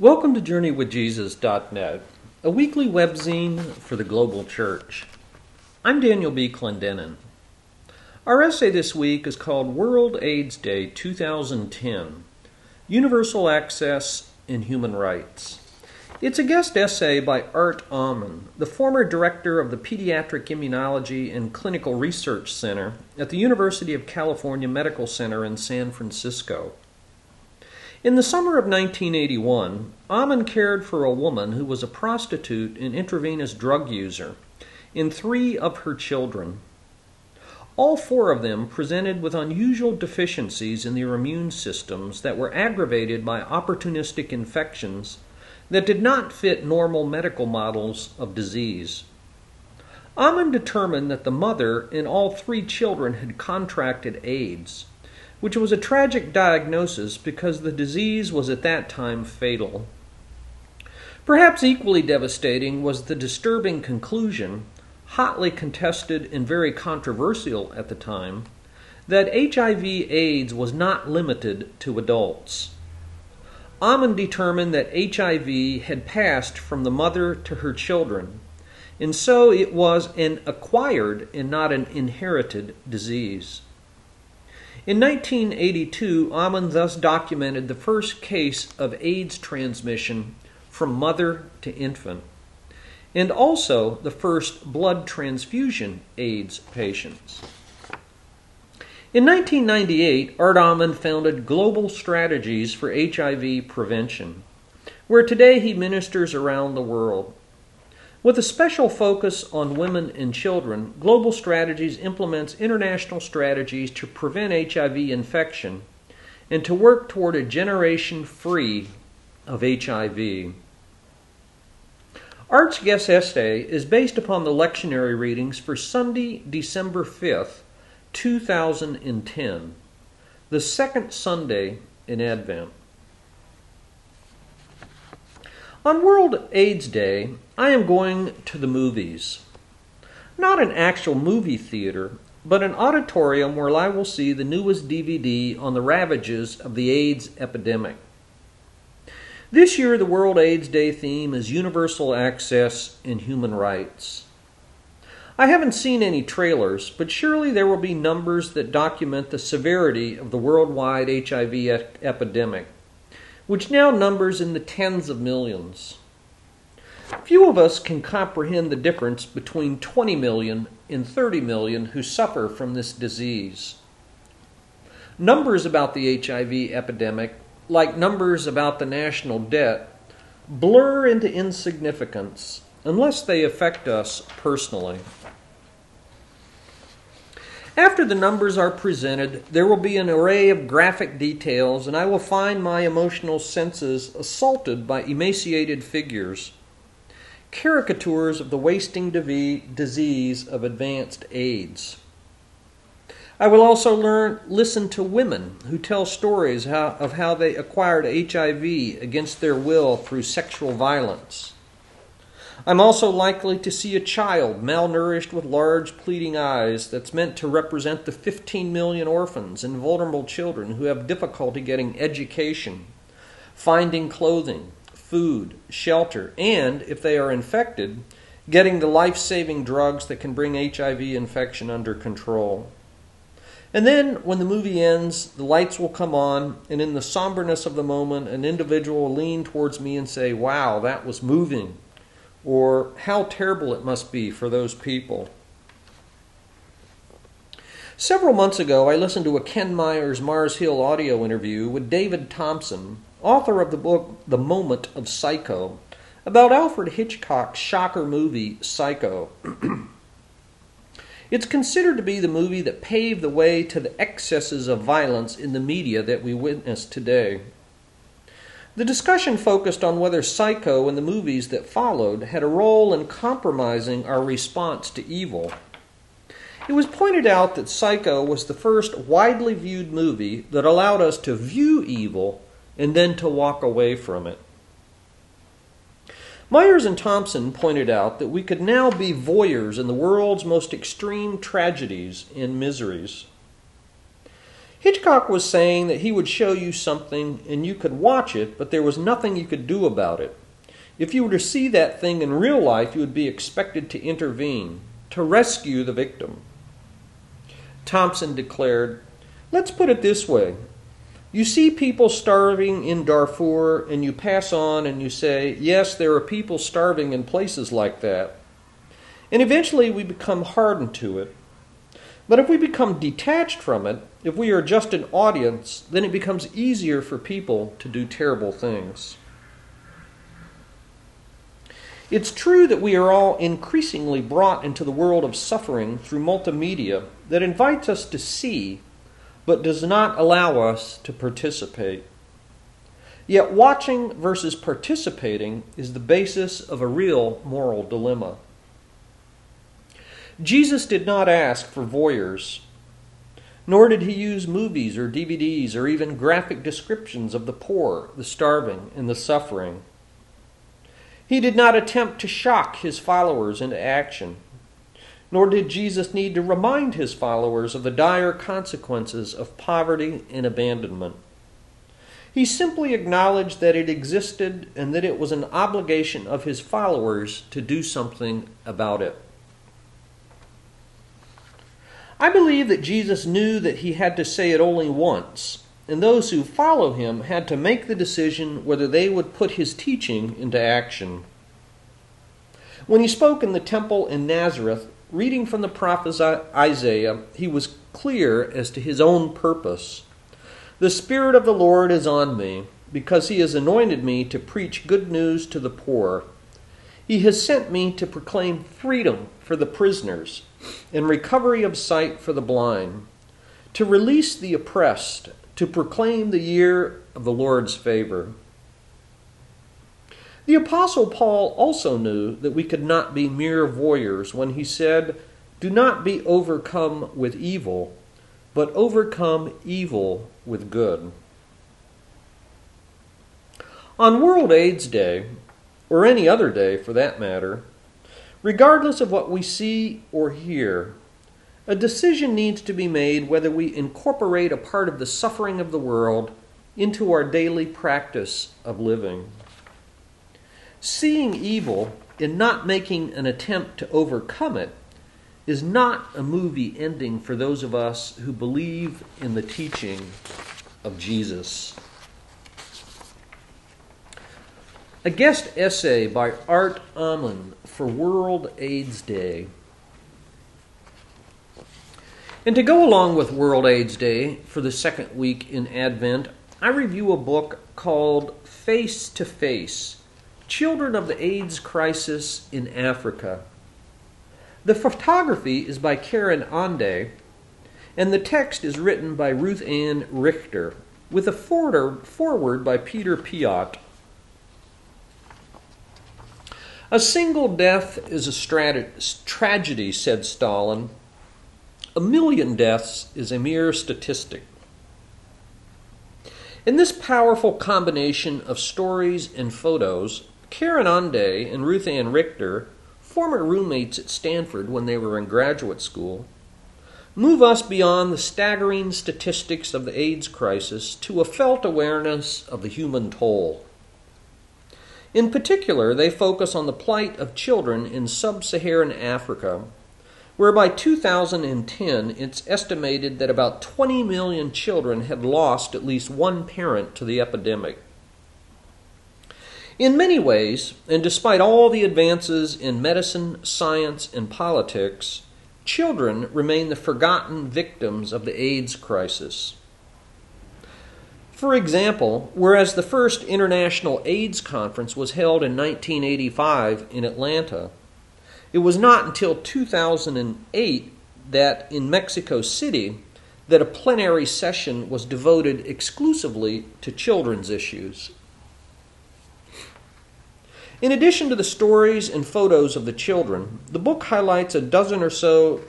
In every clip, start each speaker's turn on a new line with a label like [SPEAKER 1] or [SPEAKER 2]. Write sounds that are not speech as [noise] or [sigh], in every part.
[SPEAKER 1] Welcome to JourneyWithJesus.net, a weekly webzine for the global church. I'm Daniel B. Clendenin. Our essay this week is called World AIDS Day 2010 Universal Access in Human Rights. It's a guest essay by Art Ammann, the former director of the Pediatric Immunology and Clinical Research Center at the University of California Medical Center in San Francisco. In the summer of 1981, Ammann cared for a woman who was a prostitute and intravenous drug user in three of her children. All four of them presented with unusual deficiencies in their immune systems that were aggravated by opportunistic infections that did not fit normal medical models of disease. Ammann determined that the mother and all three children had contracted AIDS which was a tragic diagnosis because the disease was at that time fatal. Perhaps equally devastating was the disturbing conclusion, hotly contested and very controversial at the time, that HIV AIDS was not limited to adults. Ammann determined that HIV had passed from the mother to her children, and so it was an acquired and not an inherited disease. In 1982, Ammann thus documented the first case of AIDS transmission from mother to infant, and also the first blood transfusion AIDS patients. In 1998, Art Ammann founded Global Strategies for HIV Prevention, where today he ministers around the world. With a special focus on women and children, Global Strategies implements international strategies to prevent HIV infection and to work toward a generation free of HIV. Art's guest essay is based upon the lectionary readings for Sunday, December 5th, 2010, the second Sunday in Advent. On World AIDS Day, I am going to the movies. Not an actual movie theater, but an auditorium where I will see the newest DVD on the ravages of the AIDS epidemic. This year, the World AIDS Day theme is Universal Access and Human Rights. I haven't seen any trailers, but surely there will be numbers that document the severity of the worldwide HIV epidemic which now numbers in the tens of millions. Few of us can comprehend the difference between 20 million and 30 million who suffer from this disease. Numbers about the HIV epidemic, like numbers about the national debt, blur into insignificance unless they affect us personally. After the numbers are presented, there will be an array of graphic details, and I will find my emotional senses assaulted by emaciated figures, caricatures of the wasting disease of advanced AIDS. I will also learn listen to women who tell stories how, of how they acquired HIV against their will through sexual violence. I'm also likely to see a child malnourished with large pleading eyes that's meant to represent the 15 million orphans and vulnerable children who have difficulty getting education, finding clothing, food, shelter, and, if they are infected, getting the life saving drugs that can bring HIV infection under control. And then, when the movie ends, the lights will come on, and in the somberness of the moment, an individual will lean towards me and say, Wow, that was moving or how terrible it must be for those people. Several months ago, I listened to a Ken Myers Mars Hill audio interview with David Thomson, author of the book The Moment of Psycho, about Alfred Hitchcock's shocker movie Psycho. [clears throat] it's considered to be the movie that paved the way to the excesses of violence in the media that we witness today. The discussion focused on whether Psycho and the movies that followed had a role in compromising our response to evil. It was pointed out that Psycho was the first widely viewed movie that allowed us to view evil and then to walk away from it. Myers and Thomson pointed out that we could now be voyeurs in the world's most extreme tragedies and miseries. Hitchcock was saying that he would show you something and you could watch it, but there was nothing you could do about it. If you were to see that thing in real life, you would be expected to intervene, to rescue the victim. Thomson declared, Let's put it this way. You see people starving in Darfur, and you pass on and you say, Yes, there are people starving in places like that. And eventually we become hardened to it. But if we become detached from it, if we are just an audience, then it becomes easier for people to do terrible things. It's true that we are all increasingly brought into the world of suffering through multimedia that invites us to see, but does not allow us to participate. Yet, watching versus participating is the basis of a real moral dilemma. Jesus did not ask for voyeurs, nor did he use movies or DVDs or even graphic descriptions of the poor, the starving, and the suffering. He did not attempt to shock his followers into action, nor did Jesus need to remind his followers of the dire consequences of poverty and abandonment. He simply acknowledged that it existed and that it was an obligation of his followers to do something about it. I believe that Jesus knew that he had to say it only once, and those who follow him had to make the decision whether they would put his teaching into action. When he spoke in the temple in Nazareth, reading from the prophet Isaiah, he was clear as to his own purpose. The Spirit of the Lord is on me, because he has anointed me to preach good news to the poor. He has sent me to proclaim freedom for the prisoners and recovery of sight for the blind, to release the oppressed, to proclaim the year of the Lord's favor. The Apostle Paul also knew that we could not be mere voyeurs when he said, Do not be overcome with evil, but overcome evil with good. On World AIDS Day, or any other day for that matter, regardless of what we see or hear, a decision needs to be made whether we incorporate a part of the suffering of the world into our daily practice of living. Seeing evil and not making an attempt to overcome it is not a movie ending for those of us who believe in the teaching of Jesus. A guest essay by Art Ammann for World AIDS Day. And to go along with World AIDS Day for the second week in Advent, I review a book called Face to Face Children of the AIDS Crisis in Africa. The photography is by Karen Ande, and the text is written by Ruth Ann Richter, with a foreword by Peter Piot. A single death is a strat- tragedy, said Stalin. A million deaths is a mere statistic. In this powerful combination of stories and photos, Karen Ande and Ruth Ann Richter, former roommates at Stanford when they were in graduate school, move us beyond the staggering statistics of the AIDS crisis to a felt awareness of the human toll. In particular, they focus on the plight of children in sub Saharan Africa, where by 2010 it's estimated that about 20 million children had lost at least one parent to the epidemic. In many ways, and despite all the advances in medicine, science, and politics, children remain the forgotten victims of the AIDS crisis. For example, whereas the first International AIDS Conference was held in 1985 in Atlanta, it was not until 2008 that in Mexico City that a plenary session was devoted exclusively to children's issues. In addition to the stories and photos of the children, the book highlights a dozen or so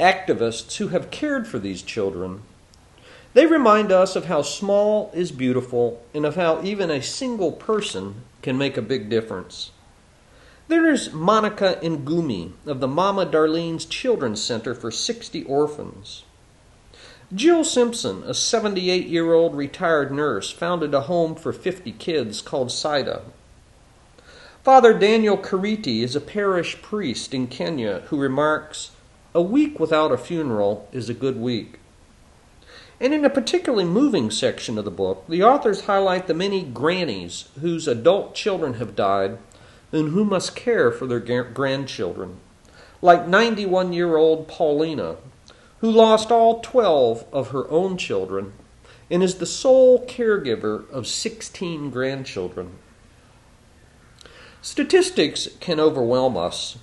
[SPEAKER 1] activists who have cared for these children they remind us of how small is beautiful and of how even a single person can make a big difference. There is Monica Ngumi of the Mama Darlene's Children's Center for 60 Orphans. Jill Simpson, a 78 year old retired nurse, founded a home for 50 kids called SIDA. Father Daniel Kariti is a parish priest in Kenya who remarks, A week without a funeral is a good week. And in a particularly moving section of the book, the authors highlight the many grannies whose adult children have died and who must care for their grandchildren, like 91 year old Paulina, who lost all 12 of her own children and is the sole caregiver of 16 grandchildren. Statistics can overwhelm us.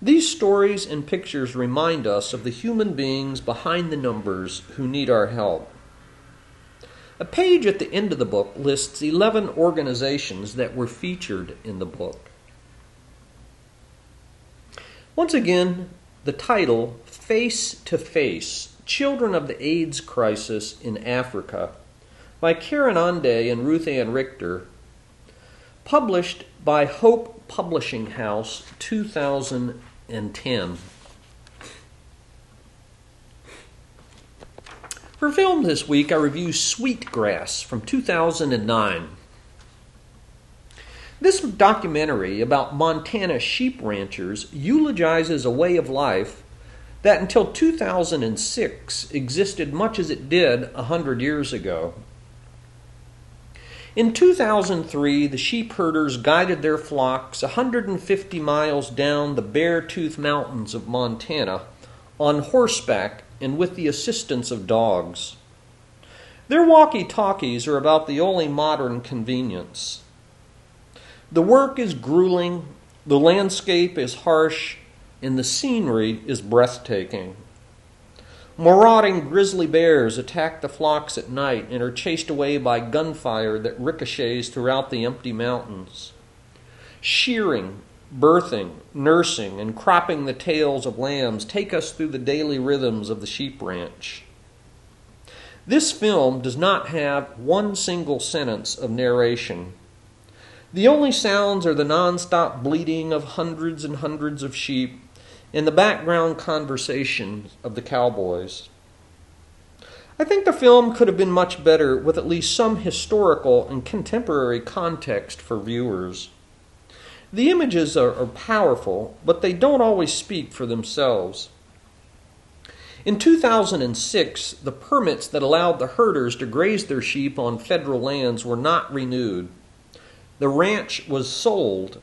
[SPEAKER 1] These stories and pictures remind us of the human beings behind the numbers who need our help. A page at the end of the book lists 11 organizations that were featured in the book. Once again, the title Face to Face Children of the AIDS Crisis in Africa by Karen Ande and Ruth Ann Richter, published by Hope Publishing House 2010. For film this week, I review Sweetgrass from 2009. This documentary about Montana sheep ranchers eulogizes a way of life that until 2006 existed much as it did a hundred years ago. In 2003, the sheep herders guided their flocks 150 miles down the Beartooth Mountains of Montana on horseback and with the assistance of dogs. Their walkie talkies are about the only modern convenience. The work is grueling, the landscape is harsh, and the scenery is breathtaking. Marauding grizzly bears attack the flocks at night and are chased away by gunfire that ricochets throughout the empty mountains. Shearing, birthing, nursing, and cropping the tails of lambs take us through the daily rhythms of the sheep ranch. This film does not have one single sentence of narration. The only sounds are the nonstop bleating of hundreds and hundreds of sheep in the background conversation of the cowboys. I think the film could have been much better with at least some historical and contemporary context for viewers. The images are, are, powerful, but they don't always speak for themselves. In 2006, the permits that allowed the herders to graze their sheep on federal lands were not renewed. The ranch was sold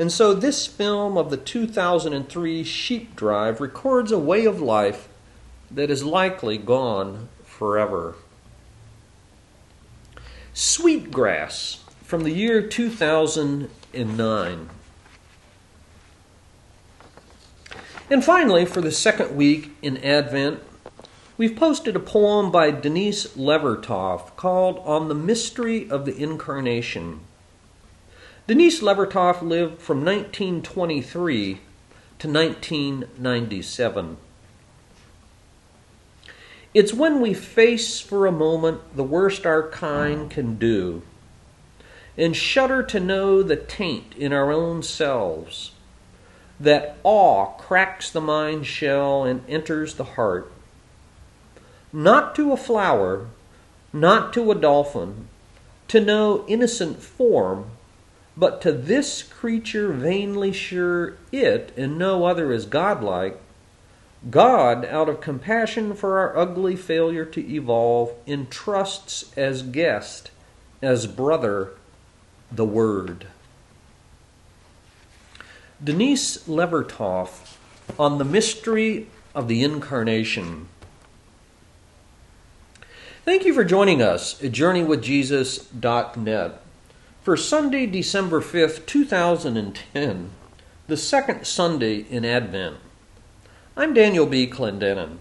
[SPEAKER 1] and so this film of the 2003 Sheep Drive records a way of life that is likely gone forever. Sweetgrass from the year 2009. And finally, for the second week in Advent, we've posted a poem by Denise Levertov called On the Mystery of the Incarnation. Denise Levertov lived from 1923 to 1997. It's when we face for a moment the worst our kind can do and shudder to know the taint in our own selves that awe cracks the mind shell and enters the heart. Not to a flower, not to a dolphin, to no innocent form but to this creature vainly sure it and no other is godlike, God, out of compassion for our ugly failure to evolve, entrusts as guest, as brother, the Word. Denise Levertov on the mystery of the Incarnation. Thank you for joining us at JourneyWithJesus.net for Sunday, December 5th, 2010, the second Sunday in Advent. I'm Daniel B. Clendenin.